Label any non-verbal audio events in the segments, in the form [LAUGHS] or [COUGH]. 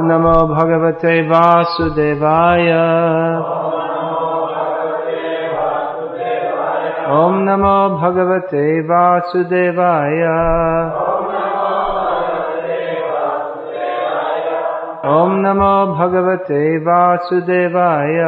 नमो भगवते वासुदेवाय ॐ नमो भगवते वासुदेवाय ॐ नमो भगवते वासुदेवाय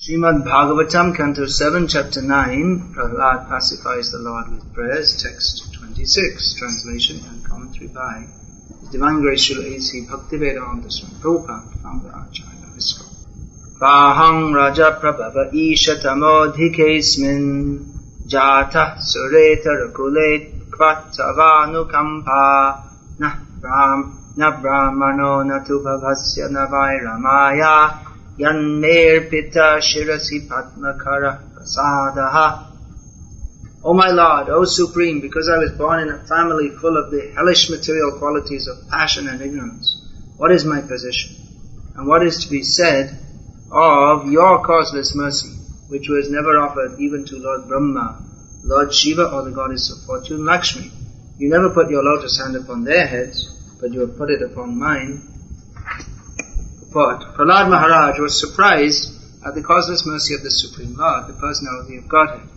Srimad Bhagavatam, Canto 7, Chapter 9, Prahlad pacifies the Lord with prayers, text 26, translation and commentary by His Divine Grace Srila A.C. Bhaktivedanta Swami Prabhupada, founder Acharya Visko. Vahang Raja Prabhava Ishatamodhikesmin Jata Suretar Kulet Kvatavanukampa Na Brahm Na Brahmano Natu Bhavasya Navairamaya Yanmerpita Shirasi Padmakara Prasadaha. O my Lord, O Supreme, because I was born in a family full of the hellish material qualities of passion and ignorance, what is my position? And what is to be said of your causeless mercy, which was never offered even to Lord Brahma, Lord Shiva, or the goddess of fortune, Lakshmi? You never put your lotus hand upon their heads, but you have put it upon mine. But Prahlad Maharaj was surprised at the causeless mercy of the Supreme Lord, the personality of Godhead.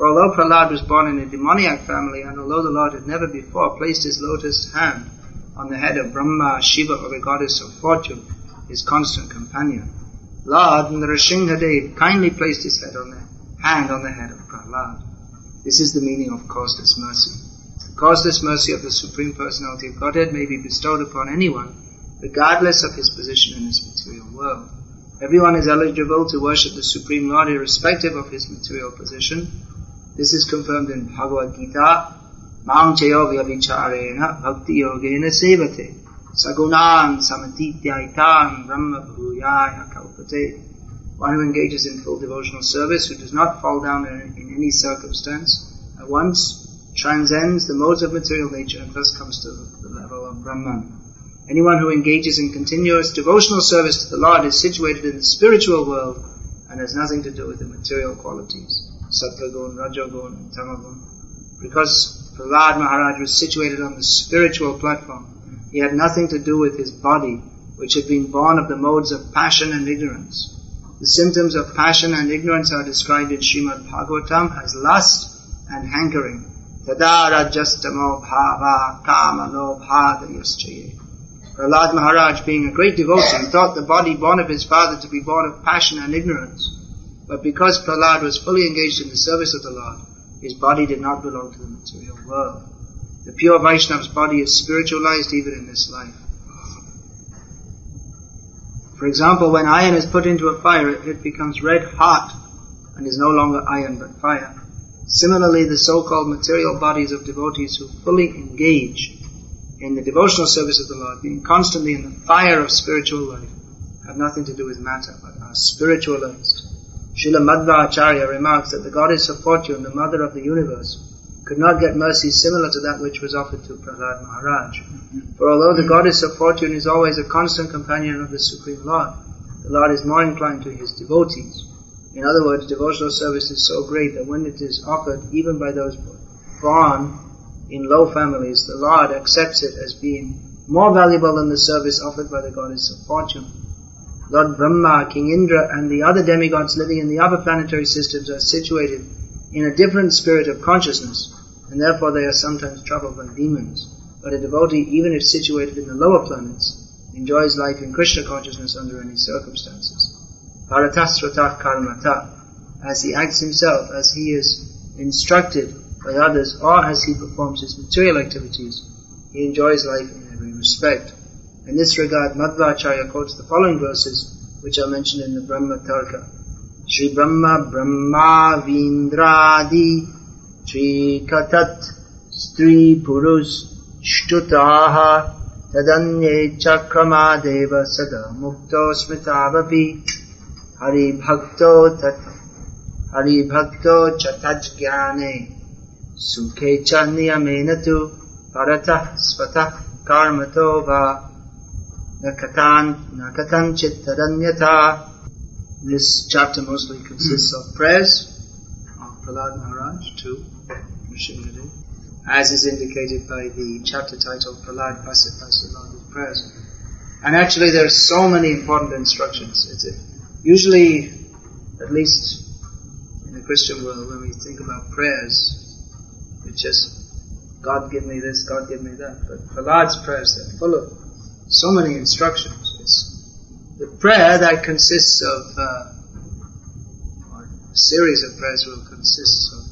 For although Prahlad was born in a demoniac family, and although the Lord had never before placed his lotus hand on the head of Brahma, Shiva, or the goddess of fortune, his constant companion, Lord Nrsimhadev kindly placed his head on the hand on the head of Prahlad. This is the meaning of causeless mercy. The causeless mercy of the Supreme Personality of Godhead may be bestowed upon anyone regardless of his position in this material world. Everyone is eligible to worship the Supreme Lord irrespective of his material position. This is confirmed in Bhagavad Gita, Mang Chayo Vyavicharena Bhakti Yogena Sevate. Sagunan Samatityaitang Brahma Bhuyaya Kalpate. One who engages in full devotional service, who does not fall down in, in any circumstance, at once transcends the modes of material nature and thus comes to the level of Brahman. Anyone who engages in continuous devotional service to the Lord is situated in the spiritual world and has nothing to do with the material qualities, Sattvagun, Rajagun, and Tamagun. Because Prahlad Maharaj was situated on the spiritual platform, he had nothing to do with his body, which had been born of the modes of passion and ignorance. The symptoms of passion and ignorance are described in Srimad Bhagavatam as lust and hankering. Tadara justamo bhava kama no bhadayaschaye. Prahlad Maharaj, being a great devotee, thought the body born of his father to be born of passion and ignorance. But because Prahlad was fully engaged in the service of the Lord, his body did not belong to the material world. The pure Vaishnava's body is spiritualized even in this life. For example, when iron is put into a fire, it becomes red hot and is no longer iron but fire. Similarly, the so-called material bodies of devotees who fully engage in the devotional service of the Lord, being constantly in the fire of spiritual life, have nothing to do with matter, but are spiritualized. Srila Madhva remarks that the goddess of fortune, the mother of the universe, could not get mercy similar to that which was offered to Prahlad Maharaj. For although the goddess of fortune is always a constant companion of the Supreme Lord, the Lord is more inclined to his devotees. In other words, devotional service is so great that when it is offered even by those born in low families, the Lord accepts it as being more valuable than the service offered by the goddess of fortune. Lord Brahma, King Indra, and the other demigods living in the upper planetary systems are situated in a different spirit of consciousness, and therefore they are sometimes troubled by demons. But a devotee, even if situated in the lower planets, enjoys life in Krishna consciousness under any circumstances. Paratasratah karmata, as he acts himself, as he is instructed by others, or as he performs his material activities, he enjoys life in every respect. In this regard, Madhvacharya quotes the following verses, which are mentioned in the Brahma Tarka. Sri Brahma Brahma Vindradi Sri Katat Stri Purus Shtutaha Tadanye Chakramadeva Sada Mukto Smitavapi Hari Bhakto Tat Hari Bhakto Chatajjnane Sukhe cha niyamenatu paratah svatah karmato va This chapter mostly consists of prayers of Prahlad Maharaj to Nrsimhadev as is indicated by the chapter title Prahlad the Prayers. And actually there are so many important instructions. It's usually, at least in the Christian world, when we think about prayers, it's just, God give me this, God give me that. But Prahlad's prayers, they're full of so many instructions. It's the prayer that consists of, uh, a series of prayers will consist of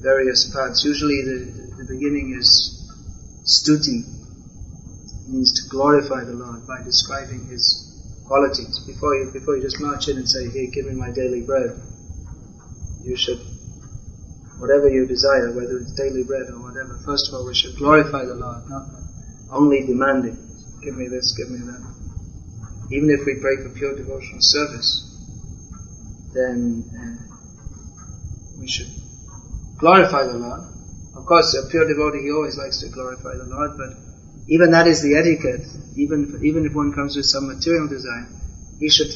various parts. Usually the, the beginning is stuti, it means to glorify the Lord by describing His qualities. Before you, before you just march in and say, "Here, give me my daily bread," you should, whatever you desire, whether it's daily bread or whatever. First of all, we should glorify the Lord, not only demanding, "Give me this, give me that." Even if we pray for pure devotional service, then uh, we should glorify the Lord. Of course, a pure devotee, he always likes to glorify the Lord, but even that is the etiquette. Even, even if one comes with some material desire, he should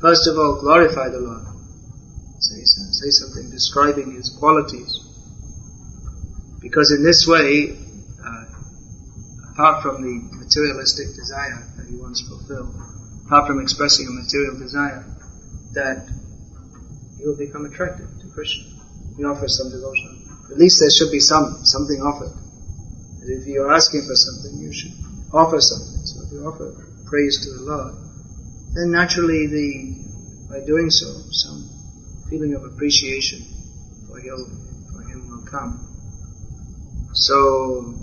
first of all glorify the Lord. Say, say something describing his qualities. Because in this way, apart from the materialistic desire that he wants fulfilled, apart from expressing a material desire, that he will become attracted to Krishna we offer some devotion. At least there should be some, something offered. And if you're asking for something, you should offer something. So if you offer praise to the Lord, then naturally the, by doing so, some feeling of appreciation for him, for him will come. So,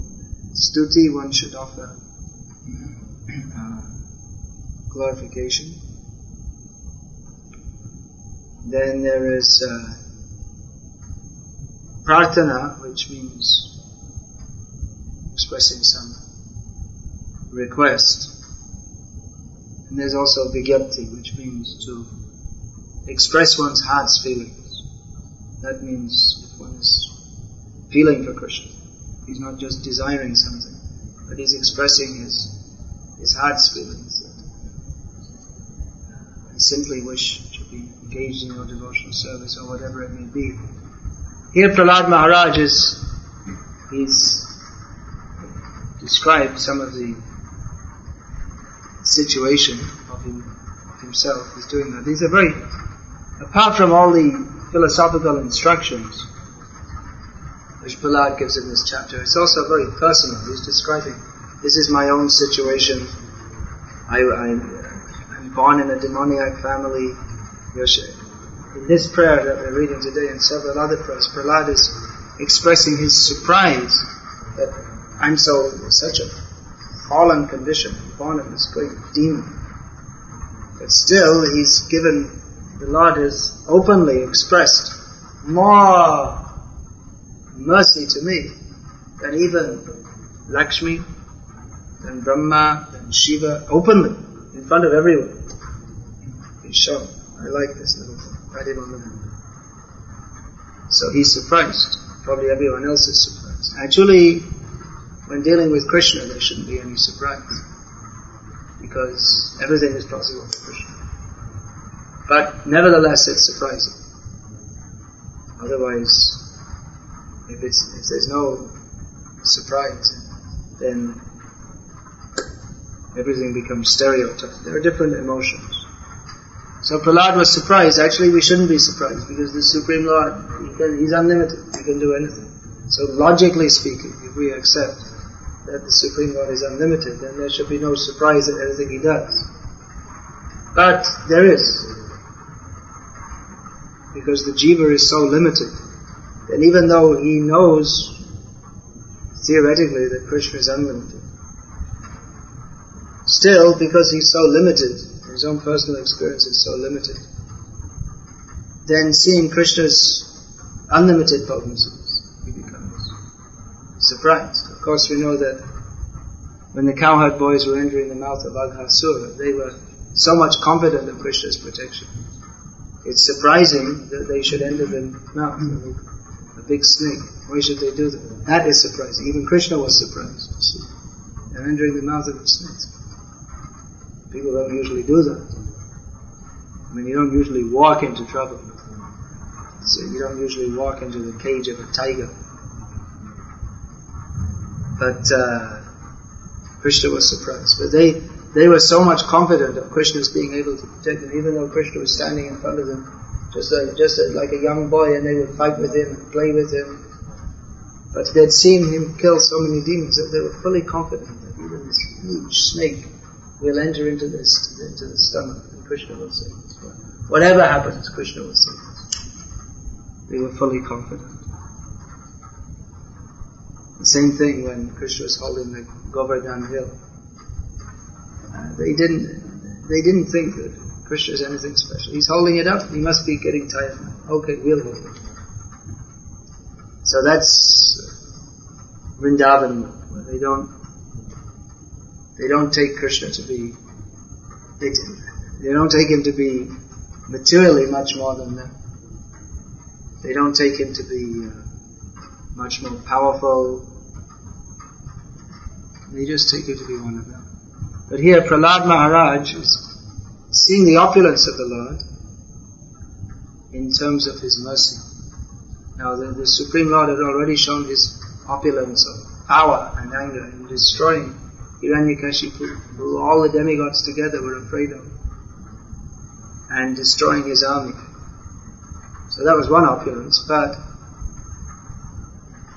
stuti one should offer [CLEARS THROAT] uh, glorification. Then there is uh, which means expressing some request. And there's also vigyapti, which means to express one's heart's feelings. That means if one is feeling for Krishna, he's not just desiring something, but he's expressing his his heart's feelings. I simply wish to be engaged in your devotional service or whatever it may be. Here Prahlad Maharaj is, he's described some of the situation of, him, of himself. He's doing that. These are very, apart from all the philosophical instructions which Prahlad gives in this chapter, it's also very personal. He's describing, this is my own situation. I, I'm born in a demoniac family in this prayer that we're reading today and several other prayers, Prahlad is expressing his surprise that I'm so such a fallen condition, born of this great demon. But still, he's given, the Lord has openly expressed more mercy to me than even Lakshmi, than Brahma, than Shiva, openly, in front of everyone. He's shown. I like this little thing. I didn't know So he's surprised. Probably everyone else is surprised. Actually, when dealing with Krishna, there shouldn't be any surprise. Because everything is possible for Krishna. But nevertheless, it's surprising. Otherwise, if, it's, if there's no surprise, then everything becomes stereotyped. There are different emotions. So Prahlad was surprised. Actually, we shouldn't be surprised because the Supreme Lord, he can, He's unlimited. He can do anything. So logically speaking, if we accept that the Supreme Lord is unlimited, then there should be no surprise in anything He does. But there is. Because the jiva is so limited, that even though he knows theoretically that Krishna is unlimited, still, because he's so limited, his own personal experience is so limited, then seeing Krishna's unlimited potencies, he becomes surprised. Of course, we know that when the cowherd boys were entering the mouth of Aghasura, they were so much confident of Krishna's protection. It's surprising that they should enter the mouth a big snake. Why should they do that? That is surprising. Even Krishna was surprised. They're entering the mouth of a snake. People don't usually do that. I mean, you don't usually walk into trouble. So you don't usually walk into the cage of a tiger. But uh, Krishna was surprised. But they they were so much confident of Krishna's being able to protect them, even though Krishna was standing in front of them, just a, just a, like a young boy, and they would fight with him and play with him. But they'd seen him kill so many demons that they were fully confident that even this huge snake will enter into this into the stomach, and Krishna will save us. Whatever happens, Krishna will save us. They were fully confident. The same thing when Krishna was holding the Govardhan hill. Uh, they didn't they didn't think that Krishna is anything special. He's holding it up. He must be getting tired. Okay, we'll hold it. So that's Vrindavan, where they don't they don't take Krishna to be they, they don't take him to be materially much more than them. They don't take him to be uh, much more powerful. They just take him to be one of them. But here, Prahlad Maharaj is seeing the opulence of the Lord in terms of His mercy. Now, the, the Supreme Lord had already shown His opulence of power and anger in destroying Hiranyakashipu, who all the demigods together were afraid of, and destroying his army. So that was one opulence, but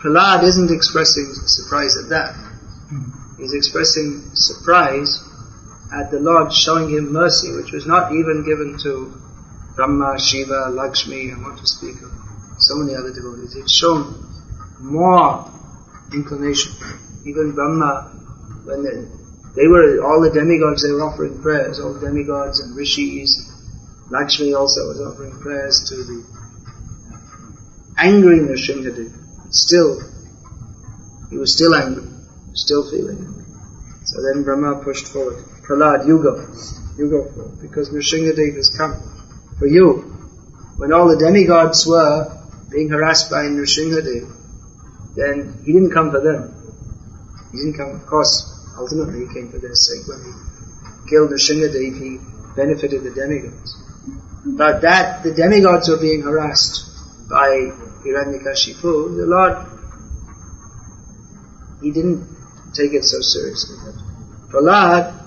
Prahlad isn't expressing surprise at that. Hmm. He's expressing surprise at the Lord showing him mercy, which was not even given to Brahma, Shiva, Lakshmi, and what to speak of so many other devotees. It's shown more inclination. Even Brahma, when they, they were, all the demigods, they were offering prayers, all demigods and rishis. Lakshmi also was offering prayers to the angry Nrsimhadev. Still, he was still angry, still feeling. So then Brahma pushed forward. Prahlad, you go. You go. Because Nrsimhadev has come for you. When all the demigods were being harassed by Nrsimhadev, then he didn't come for them. He didn't come, of course, ultimately he came for their sake. When he killed Nrsimhadev, he benefited the demigods. But that, the demigods were being harassed by Hiranyakashipu, the Lord, he didn't take it so seriously. But Prahlad,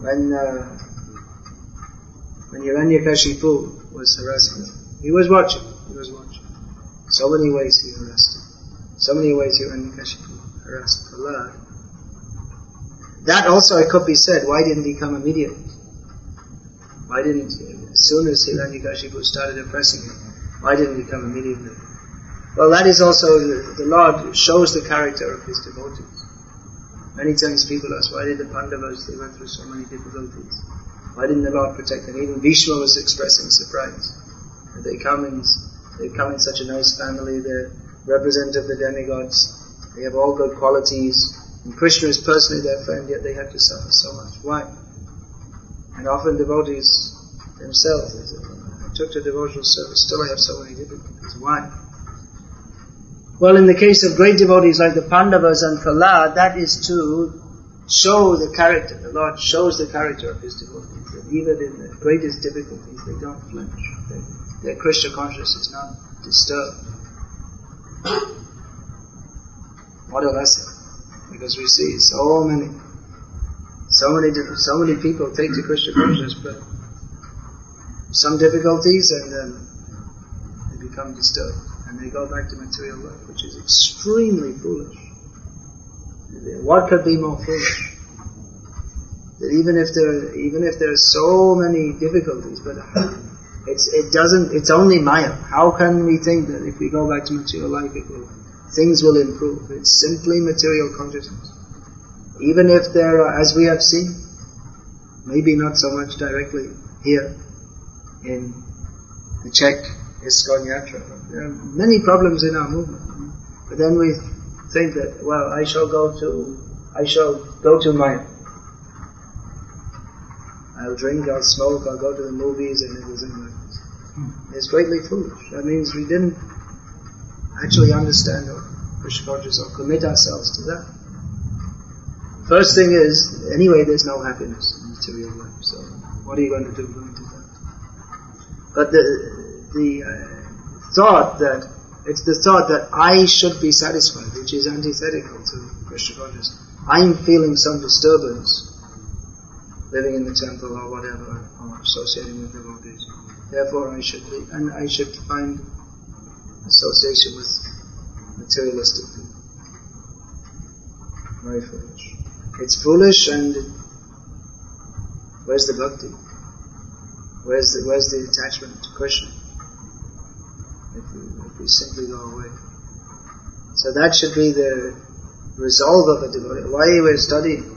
when, uh, when Hiranyakashipu was harassing him, he was watching, he was watching. So many ways he harassed him. So many ways Hiranyakashipu harassed Prahlad. That also it could be said, why didn't he come immediately? Why didn't, as soon as Hiranyakashipu started oppressing him, why didn't he come immediately? Well, that is also, the, the Lord shows the character of His devotees. Many times people ask, why did the Pandavas, they went through so many difficulties? Why didn't the Lord protect them? Even Bhishma was expressing surprise. They come in, they come in such a nice family, they're representative of the demigods, they have all good qualities, and Krishna is personally their friend, yet they have to suffer so much. Why? And often devotees themselves, they say, I took to devotional service, still I have so many difficulties. Why? Well, in the case of great devotees like the Pandavas and Kala, that is to show the character. The Lord shows the character of His devotees. That even in the greatest difficulties, they don't flinch. Their Krishna consciousness is not disturbed. What a lesson! Because we see so many, so many, so many people take to Krishna consciousness, but some difficulties, and then they become disturbed and they go back to material life, which is extremely foolish. What could be more foolish? That even if there, even if there are so many difficulties, but [LAUGHS] it's, it doesn't, it's only Maya. How can we think that if we go back to material life, will, things will improve? It's simply material consciousness. Even if there are, as we have seen, maybe not so much directly here in the Czech ISKCON Yatra. There are many problems in our movement. But then we think that, well, I shall go to, I shall go to Maya. I'll drink, I'll smoke, I'll go to the movies and everything like this. Hmm. It's greatly foolish. That means we didn't actually understand or Krishna consciousness or commit ourselves to that. First thing is, anyway, there's no happiness in material life. So, what are you going to do going to that? But the the uh, thought that It's the thought that I should be satisfied, which is antithetical to Krishna consciousness. I'm feeling some disturbance living in the temple or whatever, or associating with devotees. Therefore I should be, and I should find association with materialistic people. Very foolish. It's foolish and where's the bhakti? Where's the, where's the attachment to Krishna? We, simply go away. So that should be the resolve of a devotee. Why we're studying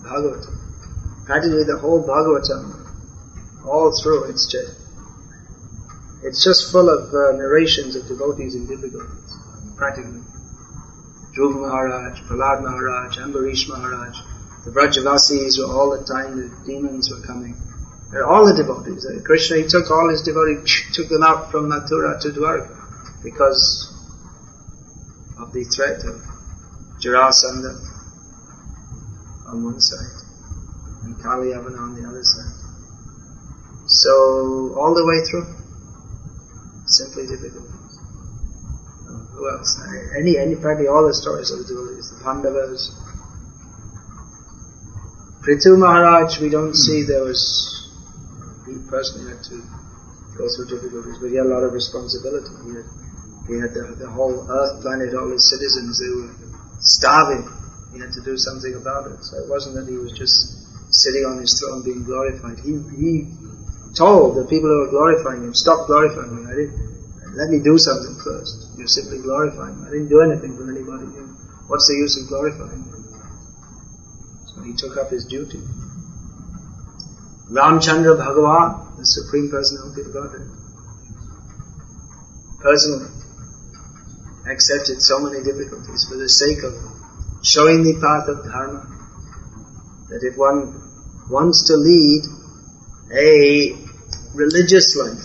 Bhagavatam. Practically the whole Bhagavatam, all through, it's just, it's just full of uh, narrations of devotees in difficulties, practically. Dhruva Maharaj, Prahlad Maharaj, Ambarish Maharaj, the Vrajavasis were all the time the demons were coming. They're all the devotees. Uh, Krishna, he took all his devotees, [SNIFFS] took them out from Mathura to Dwarka because of the threat of Jarasandha on one side and Kaliyavana on the other side. So, all the way through, simply difficult. Who else? Any, any, practically all the stories of the devotees, the Pandavas. Prithu Maharaj, we don't hmm. see there was, he personally had to go through difficulties, but he had a lot of responsibility. He had, he had the, the whole earth planet, all his citizens, they were starving. He had to do something about it. So it wasn't that he was just sitting on his throne being glorified. He, he told the people who were glorifying him, stop glorifying me. I didn't, let me do something first. You're simply glorifying me. I didn't do anything for anybody. What's the use of glorifying me? So he took up his duty. Ramchandra Bhagavan, the Supreme Personality of Godhead, personally accepted so many difficulties for the sake of showing the path of dharma. That if one wants to lead a religious life,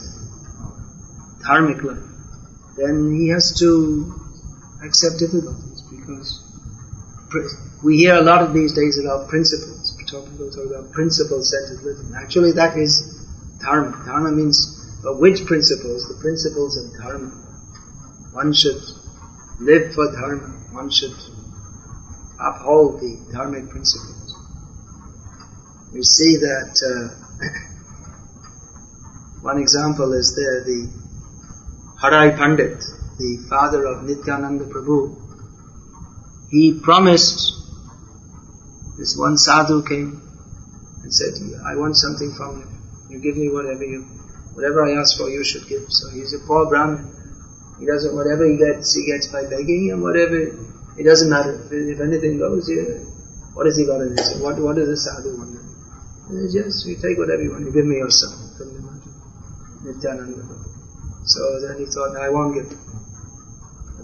dharmic life, then he has to accept difficulties because we hear a lot of these days about principles. People talk about principle-centered living. Actually, that is dharma. Dharma means, but which principles? The principles of dharma. One should live for dharma. One should uphold the dharmic principles. We see that uh, [COUGHS] one example is there the Harai Pandit, the father of Nityananda Prabhu. He promised, this one sadhu came and said, I want something from you. You give me whatever you, whatever I ask for you should give. So he's a poor Brahmin. He doesn't, whatever he gets, he gets by begging, and whatever, it doesn't matter. If, if anything goes, yeah, what has he got in it? What, what does a sadhu want? Just, you take whatever you want, you give me your son from the Nityananda. So then he thought, I won't give him.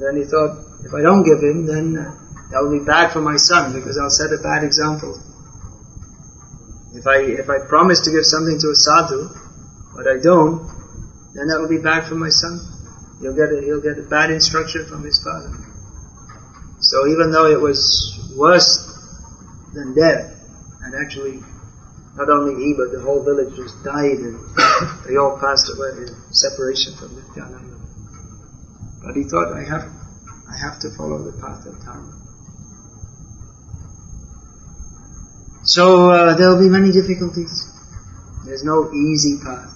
then he thought, if I don't give him, then uh, that will be bad for my son, because I'll set a bad example. If I, if I promise to give something to a sadhu, but I don't, then that will be bad for my son. He'll get a, he'll get a bad instruction from his father. So even though it was worse than death, and actually not only he but the whole village just died and [COUGHS] they all passed away in separation from Nityananda. But he thought, I have, I have to follow the path of dharma. So uh, there will be many difficulties. There's no easy path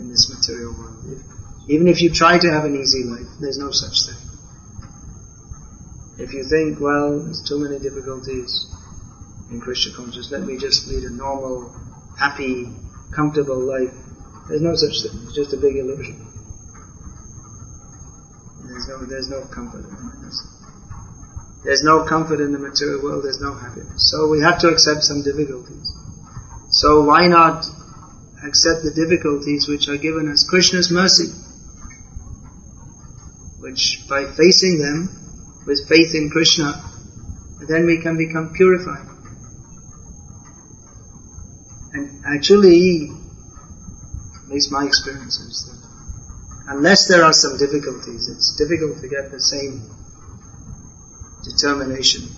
in this material world. Even if you try to have an easy life, there's no such thing. If you think, well, there's too many difficulties in Krishna consciousness, let me just lead a normal, happy, comfortable life, there's no such thing. It's just a big illusion. There's no, there's no comfort in. There's no comfort in the material world, there's no happiness. So we have to accept some difficulties. So why not accept the difficulties which are given as Krishna's mercy? Which by facing them with faith in Krishna, then we can become purified. And actually, at least my experience is that unless there are some difficulties, it's difficult to get the same determination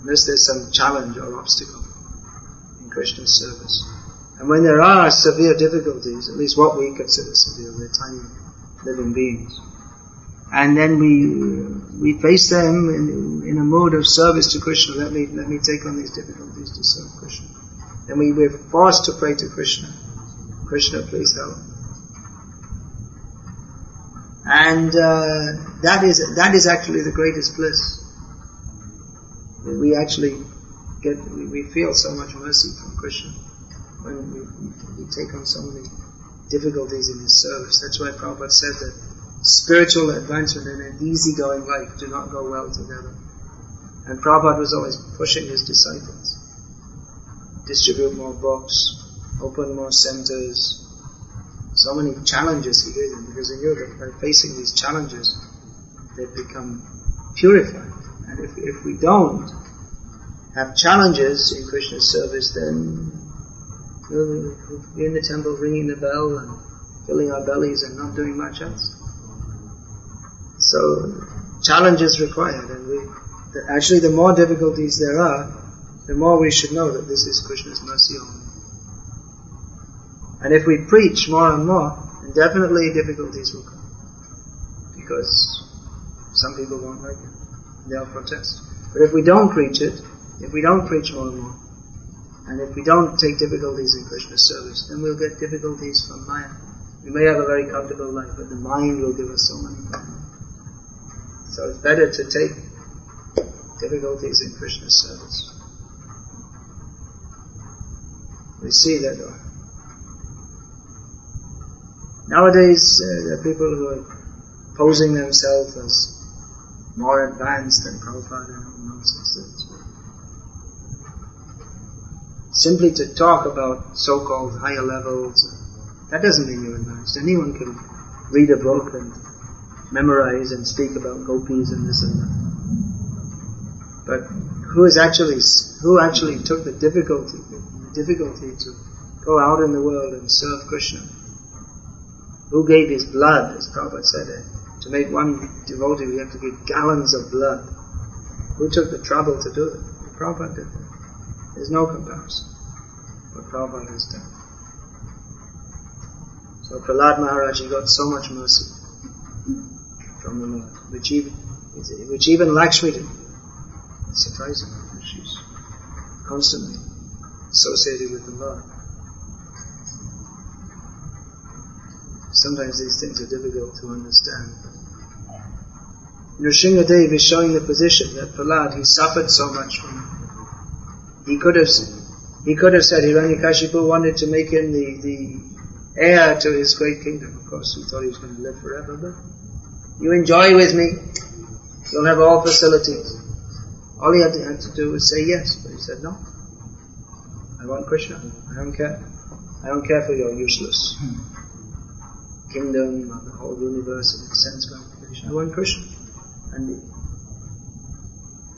unless there's some challenge or obstacle in Krishna's service. And when there are severe difficulties, at least what we consider severe, we're tiny living beings. And then we, we face them in, in a mode of service to Krishna. Let me, let me take on these difficulties to serve Krishna. Then we, we're forced to pray to Krishna. Krishna, please help. And uh, that is that is actually the greatest bliss. We actually get we, we feel so much mercy from Krishna when we, we take on so many difficulties in His service. That's why Prabhupada said that spiritual advancement and an easygoing life do not go well together. And Prabhupada was always pushing his disciples. Distribute more books, open more centers. So many challenges he gave them because he knew that by facing these challenges, they become purified. And if, if we don't have challenges in Krishna's service, then we'll be in the temple ringing the bell and filling our bellies and not doing much else. So challenge is required, and we actually the more difficulties there are, the more we should know that this is Krishna's mercy only. And if we preach more and more, then definitely difficulties will come. Because some people won't like it. They'll protest. But if we don't preach it, if we don't preach more and more, and if we don't take difficulties in Krishna's service, then we'll get difficulties from Maya. We may have a very comfortable life, but the mind will give us so many problems. So it's better to take difficulties in Krishna's service. We see that nowadays uh, there are people who are posing themselves as more advanced than Prabhupada and all nonsense. Simply to talk about so-called higher levels, that doesn't mean you're advanced. Anyone can read a book and memorize and speak about gopis and this and that. But who is actually who actually took the difficulty the difficulty to go out in the world and serve Krishna? Who gave his blood, as Prabhupada said it? To make one devotee, we have to give gallons of blood. Who took the trouble to do it? Prabhupada did that. There's no comparison. What Prabhupada has done. So Prahlad Maharaj, he got so much mercy from the Lord, which even, which even Lakshmi did. It's surprising. She's constantly associated with the Lord. Sometimes these things are difficult to understand. Nrsimhadev is showing the position that Prahlad, he suffered so much from He could have, he could have said Hiranyakashipu wanted to make him the, the heir to his great kingdom. Of course, he thought he was going to live forever, but you enjoy with me. You'll have all facilities. All he had to, had to do was say yes, but he said no. I want Krishna. I don't care. I don't care for your useless kingdom of the whole universe and its sense gratification. I want Krishna. And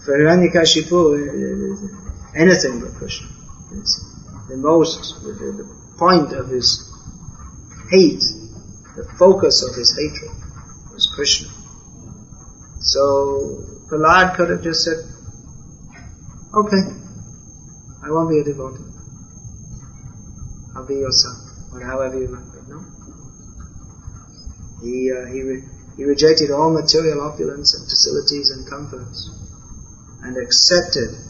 for Hiranyakashipu, uh, anything but Krishna. It's the most, the, the point of his hate, the focus of his hatred was Krishna. So Prahlad could have just said, okay, I won't be a devotee. I'll be your son, or however you like it. No. He, uh, he, re- he rejected all material opulence and facilities and comforts and accepted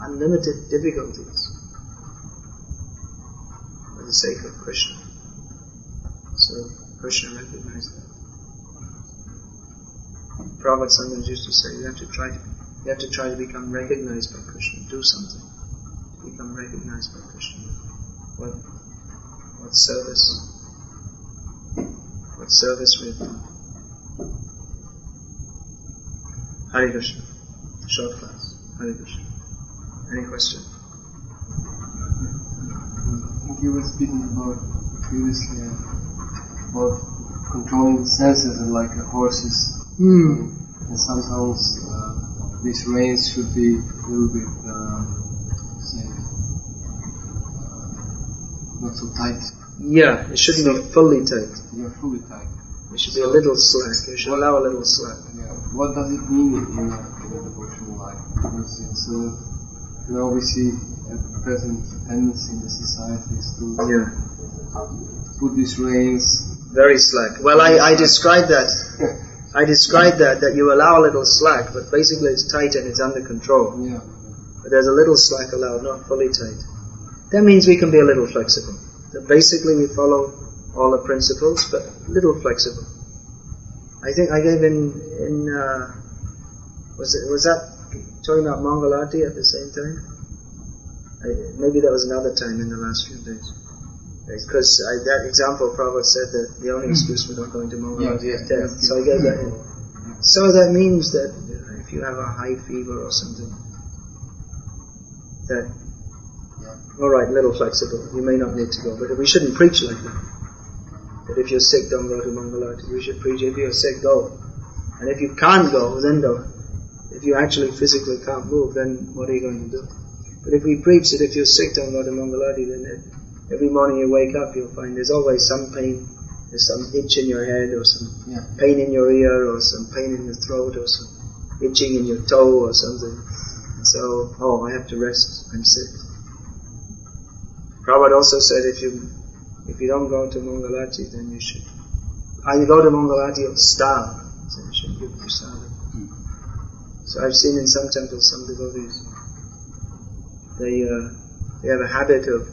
unlimited difficulties for the sake of Krishna. So Krishna recognized that. Prabhupada sometimes used to say, you have to try to, you have to try to become recognized by Krishna. Do something to become recognized by Krishna. What, what service? What service we have done? Hare Krishna. Short class. Hare Krishna. Any question? You were speaking about previously about controlling the senses and like a horse's Hmm. and sometimes uh, these reins should be a little bit, uh, say, uh, not so tight. Yeah, it shouldn't be fully tight. You're fully tight. It should be a little slack. You should allow a little slack. Yeah. What does it mean in a, in a devotional life? Because it's, uh, you know, we see at present tendency in the societies to Yeah. put these reins Very slack. Well, I, I described that. [LAUGHS] I described that, that you allow a little slack, but basically it's tight and it's under control. Yeah. But there's a little slack allowed, not fully tight. That means we can be a little flexible. That basically we follow all the principles, but a little flexible. I think I gave in, in uh, was it, was that talking about Mangalarati at the same time? I, maybe that was another time in the last few days. Because that example, Prabhupada said that the only hmm. excuse for not going to Mangalarati Yeah, is death. yeah. So I gave that in. So that means that if you have a high fever or something, that all right, little flexible. You may not need to go, but we shouldn't preach like that. That if you're sick, don't go to Mangalarati. We should preach if you're sick, go. And if you can't go, then don't. If you actually physically can't move, then what are you going to do? But if we preach that if you're sick, don't go to Mangalarati, then it, every morning you wake up, you'll find there's always some pain, there's some itch in your head, or some Yeah. pain in your ear, or some pain in your throat, or some itching in your toe, or something. And so, oh, I have to rest. I'm sick. Prabhupada also said if you if you don't go to Mangalarati, then you should either go to Mangalarati or starve. So you should give prasadam. So I've seen in some temples some devotees they uh, they have a habit of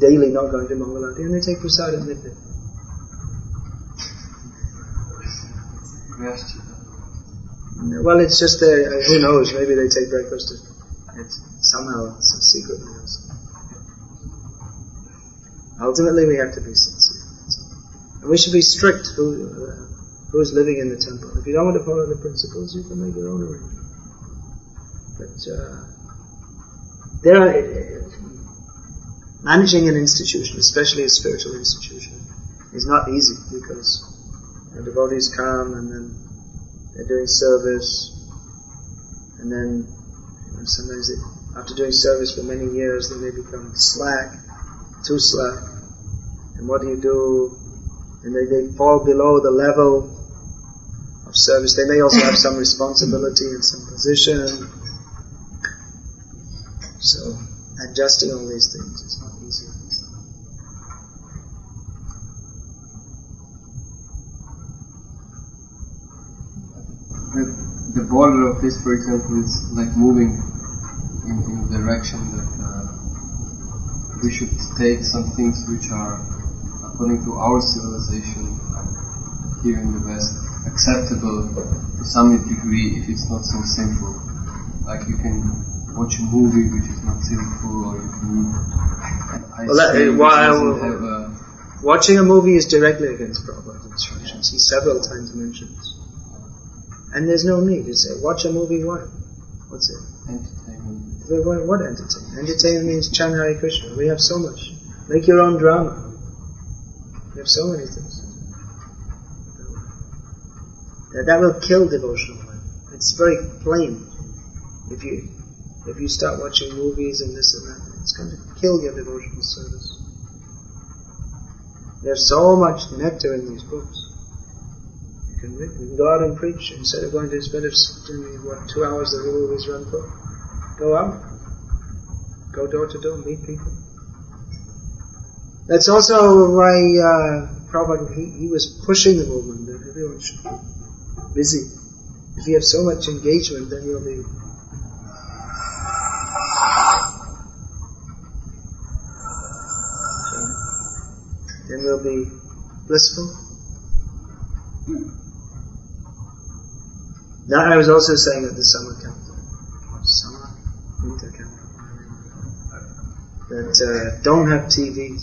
daily not going to Mangalarati and they take with them. Rest. Well, it's just uh, Who knows? Maybe they take breakfast. It's somehow a secret. you. Ultimately, we have to be sincere. And we should be strict. Who uh, who is living in the temple? If you don't want to follow the principles, you can make your own arrangement. But uh, there are uh, managing an institution, especially a spiritual institution, is not easy because the devotees come and then they're doing service, and then you know, sometimes after doing service for many years, they may become slack, too slack. And what do you do? And they, they fall below the level of service. They may also have some responsibility and some position. So adjusting all these things is not easy. The, border of this, for example, is like moving in, in the direction that uh, we should take some things which are, according to our civilization here in the West, acceptable to some degree if it's not so sinful. Like you can watch a movie which is not sinful, or you can eat an ice Well, that- uh, which while- a Watching a movie is directly against Prabhupada's instructions. He several times mentions. And there's no need. You say, watch a movie, what? What's it? entertainment. What, what, what entertainment? Entertainment means chant Hare Krishna. We have so much. Make your own drama. We have so many things. That, that will kill devotional life. It's very plain. If you if you start watching movies and this and that, it's going to kill your devotional service. There's so much nectar in these books. You can read, you can go out and preach instead of going to doing what two hours that we always run for. Go out, go door to door, meet people. That's also why uh, Prabhupada he, he was pushing the movement that everyone should busy. If you have so much engagement, then you'll be then we'll be blissful. Now I was also saying at the summer or summer, winter that uh, don't have TVs.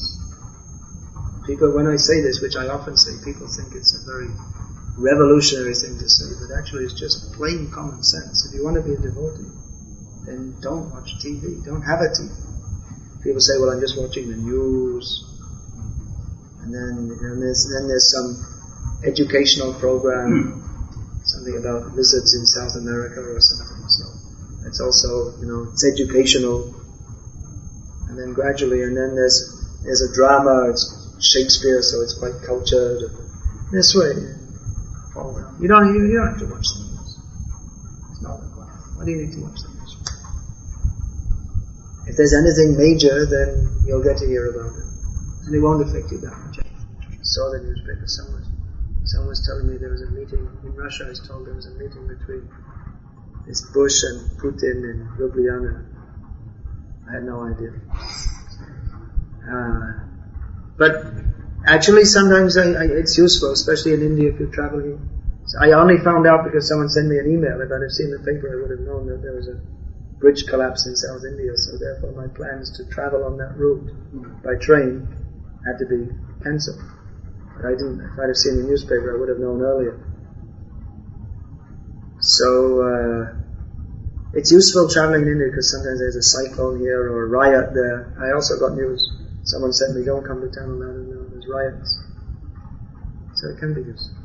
People, when I say this, which I often say, people think it's a very revolutionary thing to say, but actually it's just plain common sense. If you want to be a devotee, then don't watch TV. Don't have a TV. People say, well, I'm just watching the news. And then, and there's, then there's some educational program, hmm. something about lizards in South America or something. So it's also, you know, it's educational. And then gradually, and then there's there's a drama. It's Shakespeare, so it's quite cultured. This way, you. You don't, you, you don't have to watch the news. It's not required. Why do you need to watch the news? If there's anything major, then you'll get to hear about it, and it won't affect you that much. I saw the newspaper. Someone, someone was telling me there was a meeting in Russia. I was told there was a meeting between this Bush and Putin in Ljubljana. I had no idea. Uh, but actually, sometimes I, I, it's useful, especially in India if you're traveling. So I only found out because someone sent me an email. If I'd have seen the paper, I would have known that there was a bridge collapse in South India. So therefore, my plans to travel on that route by train had to be cancelled. But I didn't. If I'd have seen the newspaper, I would have known earlier. So. Uh, it's useful traveling in India because sometimes there's a cyclone here or a riot there. I also got news. Someone sent me, don't come to now, So it can be useful.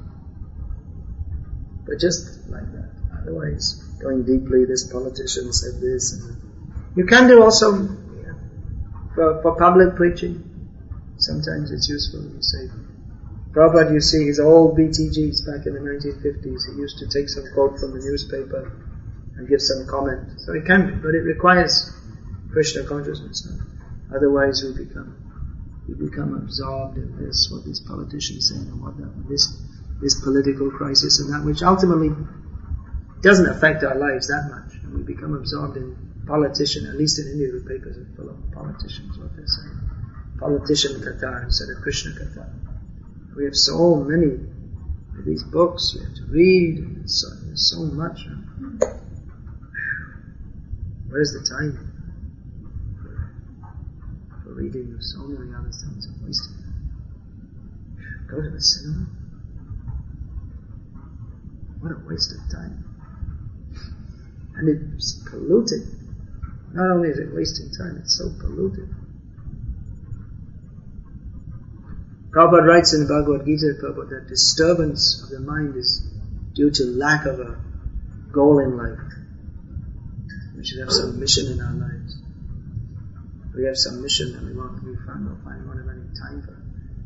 But just like that. Otherwise, going deeply, this politician said this. you can do also yeah, for, for public preaching. Sometimes it's useful, you say. Prabhupada, you see, his old BTGs back in the 1950s, he used to take some quote from the newspaper and give some comment. So it can be, but it requires Krishna consciousness. Otherwise, we become we become absorbed in this, what these politicians say, and what that, this this political crisis and that, which ultimately doesn't affect our lives that much, and we become absorbed in politician. At least in India, the papers are full of politicians. What they're saying, politician katha instead of Krishna katha. We have so many of these books we have to read. And so, there's so much. Where's the time reading so many other things and wasting Go to the cinema? What a waste of time. And it's polluted. Not only is it wasting time, it's so polluted. Prabhupada writes in the Bhagavad Gita, Prabhupada, that disturbance of the mind is due to lack of a goal in life. We should have some mission in our lives. We have some mission and we want to be find, we'll find we won't have any time for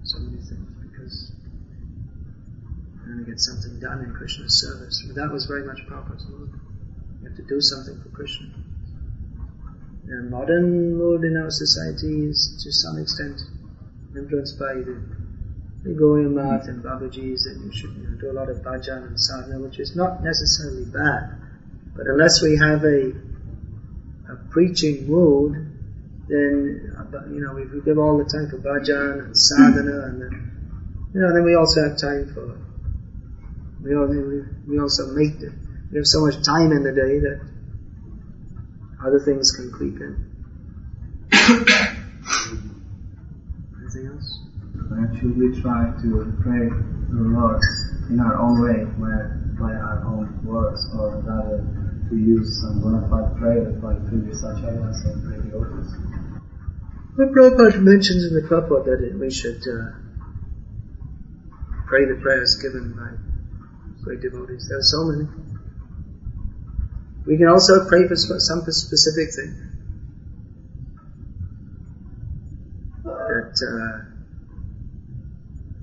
so many things because we're going to get something done in Krishna's service. But that was very much Prabhupada's mood. We have to do something for Krishna. The modern mood in our society is to some extent influenced by the, the Math and Babaji's that you should you know, do a lot of bhajan and sadhana, which is not necessarily bad. But unless we have a a preaching mood, then you know we give all the time for bhajan and sadhana, and then, you know then we also have time for we all, we also make the, we have so much time in the day that other things can creep in. [COUGHS] Anything else? Should we try to pray the Lord in our own way, by our own words, or rather to use some bona fide prayers like previous acharyas or great devotees. Well, Prabhupada mentions in the purport that we should uh, pray the prayers given by great devotees. There are so many. We can also pray for some specific thing. That, uh,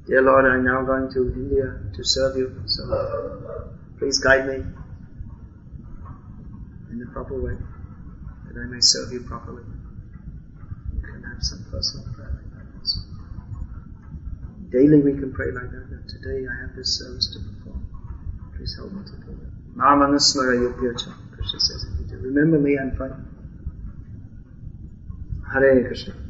dear Lord, I'm now going to India to serve you, so please guide me in the proper way, that I may serve you properly. Can have some personal prayer like that also. Daily we can pray like that, that today I have this service to perform. Please help me to do that. Mamanasmara yupyacha, Krishna says. Remember me and pray. Hare Krishna.